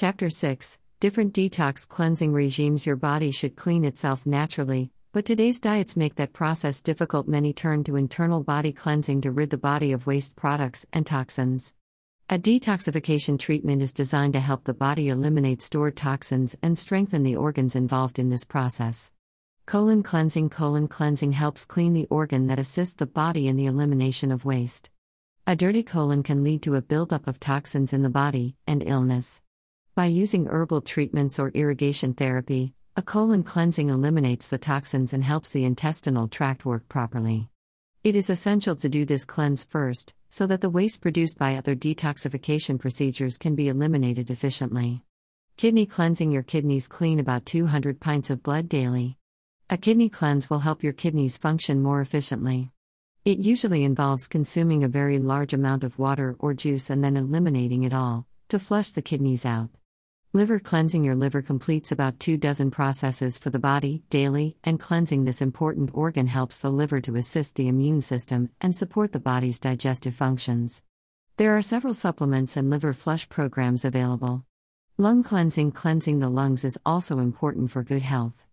Chapter 6 Different detox cleansing regimes Your body should clean itself naturally, but today's diets make that process difficult. Many turn to internal body cleansing to rid the body of waste products and toxins. A detoxification treatment is designed to help the body eliminate stored toxins and strengthen the organs involved in this process. Colon cleansing Colon cleansing helps clean the organ that assists the body in the elimination of waste. A dirty colon can lead to a buildup of toxins in the body and illness. By using herbal treatments or irrigation therapy, a colon cleansing eliminates the toxins and helps the intestinal tract work properly. It is essential to do this cleanse first, so that the waste produced by other detoxification procedures can be eliminated efficiently. Kidney cleansing Your kidneys clean about 200 pints of blood daily. A kidney cleanse will help your kidneys function more efficiently. It usually involves consuming a very large amount of water or juice and then eliminating it all, to flush the kidneys out. Liver cleansing Your liver completes about two dozen processes for the body daily, and cleansing this important organ helps the liver to assist the immune system and support the body's digestive functions. There are several supplements and liver flush programs available. Lung cleansing Cleansing the lungs is also important for good health.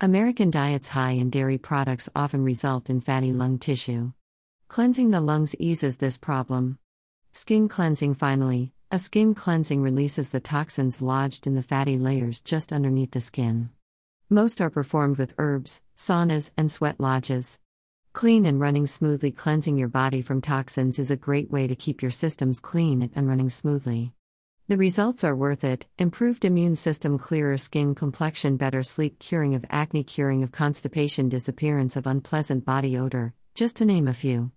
American diets high in dairy products often result in fatty lung tissue. Cleansing the lungs eases this problem. Skin cleansing Finally, a skin cleansing releases the toxins lodged in the fatty layers just underneath the skin. Most are performed with herbs, saunas, and sweat lodges. Clean and running smoothly cleansing your body from toxins is a great way to keep your systems clean and running smoothly. The results are worth it improved immune system, clearer skin complexion, better sleep, curing of acne, curing of constipation, disappearance of unpleasant body odor, just to name a few.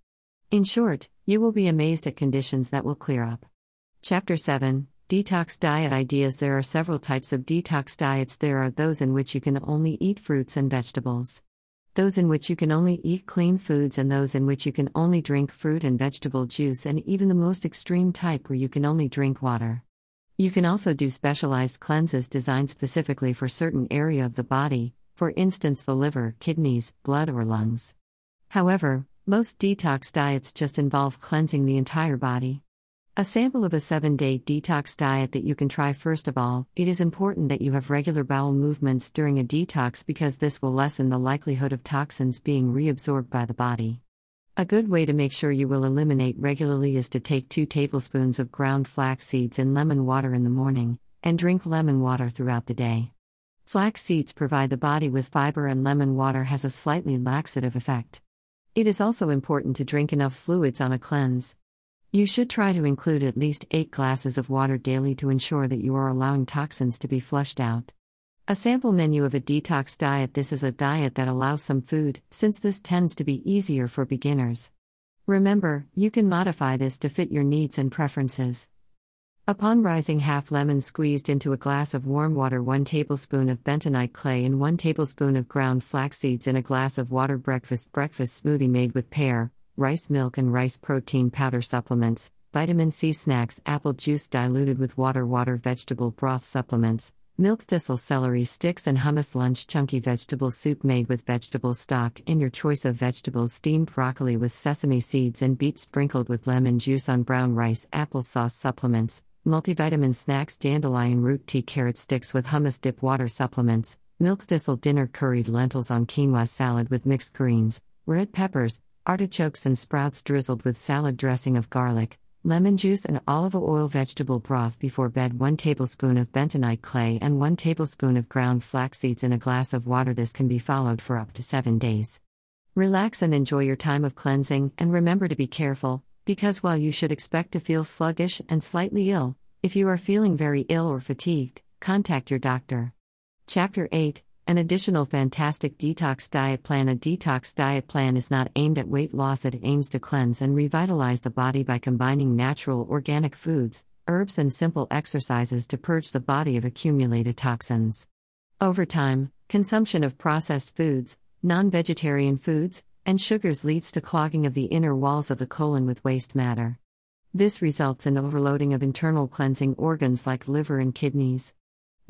In short, you will be amazed at conditions that will clear up. Chapter 7 Detox Diet Ideas There are several types of detox diets. There are those in which you can only eat fruits and vegetables, those in which you can only eat clean foods, and those in which you can only drink fruit and vegetable juice, and even the most extreme type where you can only drink water. You can also do specialized cleanses designed specifically for certain area of the body, for instance the liver, kidneys, blood or lungs. However, most detox diets just involve cleansing the entire body. A sample of a 7 day detox diet that you can try first of all, it is important that you have regular bowel movements during a detox because this will lessen the likelihood of toxins being reabsorbed by the body. A good way to make sure you will eliminate regularly is to take 2 tablespoons of ground flax seeds in lemon water in the morning, and drink lemon water throughout the day. Flax seeds provide the body with fiber, and lemon water has a slightly laxative effect. It is also important to drink enough fluids on a cleanse. You should try to include at least 8 glasses of water daily to ensure that you are allowing toxins to be flushed out. A sample menu of a detox diet This is a diet that allows some food, since this tends to be easier for beginners. Remember, you can modify this to fit your needs and preferences. Upon rising, half lemon squeezed into a glass of warm water, 1 tablespoon of bentonite clay, and 1 tablespoon of ground flax seeds in a glass of water. Breakfast breakfast smoothie made with pear, rice milk and rice protein powder supplements, vitamin C snacks, apple juice diluted with water, water vegetable broth supplements, milk thistle celery sticks, and hummus lunch chunky vegetable soup made with vegetable stock in your choice of vegetables, steamed broccoli with sesame seeds and beets sprinkled with lemon juice on brown rice, applesauce supplements, multivitamin snacks, dandelion root tea, carrot sticks with hummus dip water supplements, milk thistle dinner curried lentils on quinoa salad with mixed greens, red peppers, artichokes and sprouts drizzled with salad dressing of garlic, lemon juice, and olive oil vegetable broth before bed, 1 tablespoon of bentonite clay, and 1 tablespoon of ground flax seeds in a glass of water. This can be followed for up to 7 days. Relax and enjoy your time of cleansing, and remember to be careful, because while you should expect to feel sluggish and slightly ill, if you are feeling very ill or fatigued, contact your doctor. Chapter 8 an additional fantastic detox diet plan. A detox diet plan is not aimed at weight loss, it aims to cleanse and revitalize the body by combining natural organic foods, herbs, and simple exercises to purge the body of accumulated toxins. Over time, consumption of processed foods, non vegetarian foods, and sugars leads to clogging of the inner walls of the colon with waste matter. This results in overloading of internal cleansing organs like liver and kidneys.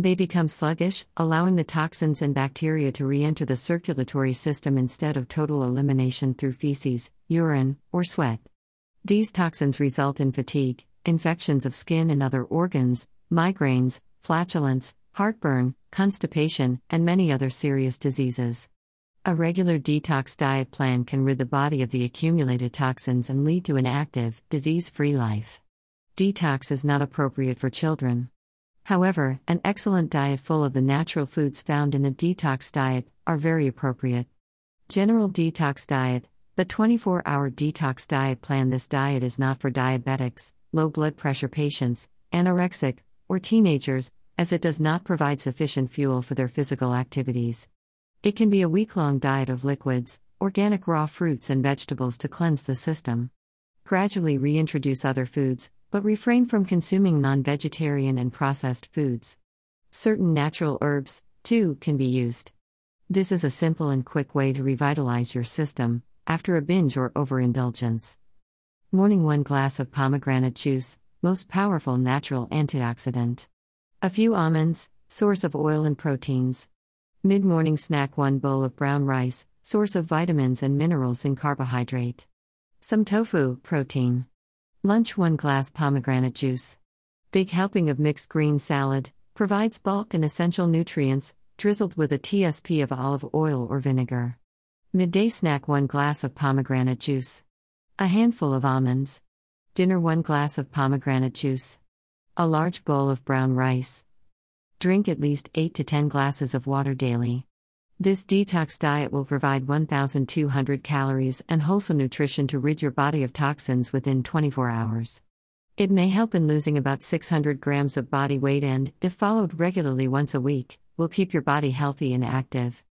They become sluggish, allowing the toxins and bacteria to re enter the circulatory system instead of total elimination through feces, urine, or sweat. These toxins result in fatigue, infections of skin and other organs, migraines, flatulence, heartburn, constipation, and many other serious diseases. A regular detox diet plan can rid the body of the accumulated toxins and lead to an active, disease free life. Detox is not appropriate for children. However, an excellent diet full of the natural foods found in a detox diet are very appropriate. General Detox Diet The 24 hour detox diet plan This diet is not for diabetics, low blood pressure patients, anorexic, or teenagers, as it does not provide sufficient fuel for their physical activities. It can be a week long diet of liquids, organic raw fruits, and vegetables to cleanse the system. Gradually reintroduce other foods, but refrain from consuming non vegetarian and processed foods. Certain natural herbs, too, can be used. This is a simple and quick way to revitalize your system after a binge or overindulgence. Morning 1 glass of pomegranate juice, most powerful natural antioxidant. A few almonds, source of oil and proteins. Mid morning snack 1 bowl of brown rice, source of vitamins and minerals in carbohydrate. Some tofu, protein. Lunch 1 glass pomegranate juice. Big helping of mixed green salad, provides bulk and essential nutrients, drizzled with a TSP of olive oil or vinegar. Midday snack 1 glass of pomegranate juice. A handful of almonds. Dinner 1 glass of pomegranate juice. A large bowl of brown rice. Drink at least 8 to 10 glasses of water daily. This detox diet will provide 1,200 calories and wholesome nutrition to rid your body of toxins within 24 hours. It may help in losing about 600 grams of body weight and, if followed regularly once a week, will keep your body healthy and active.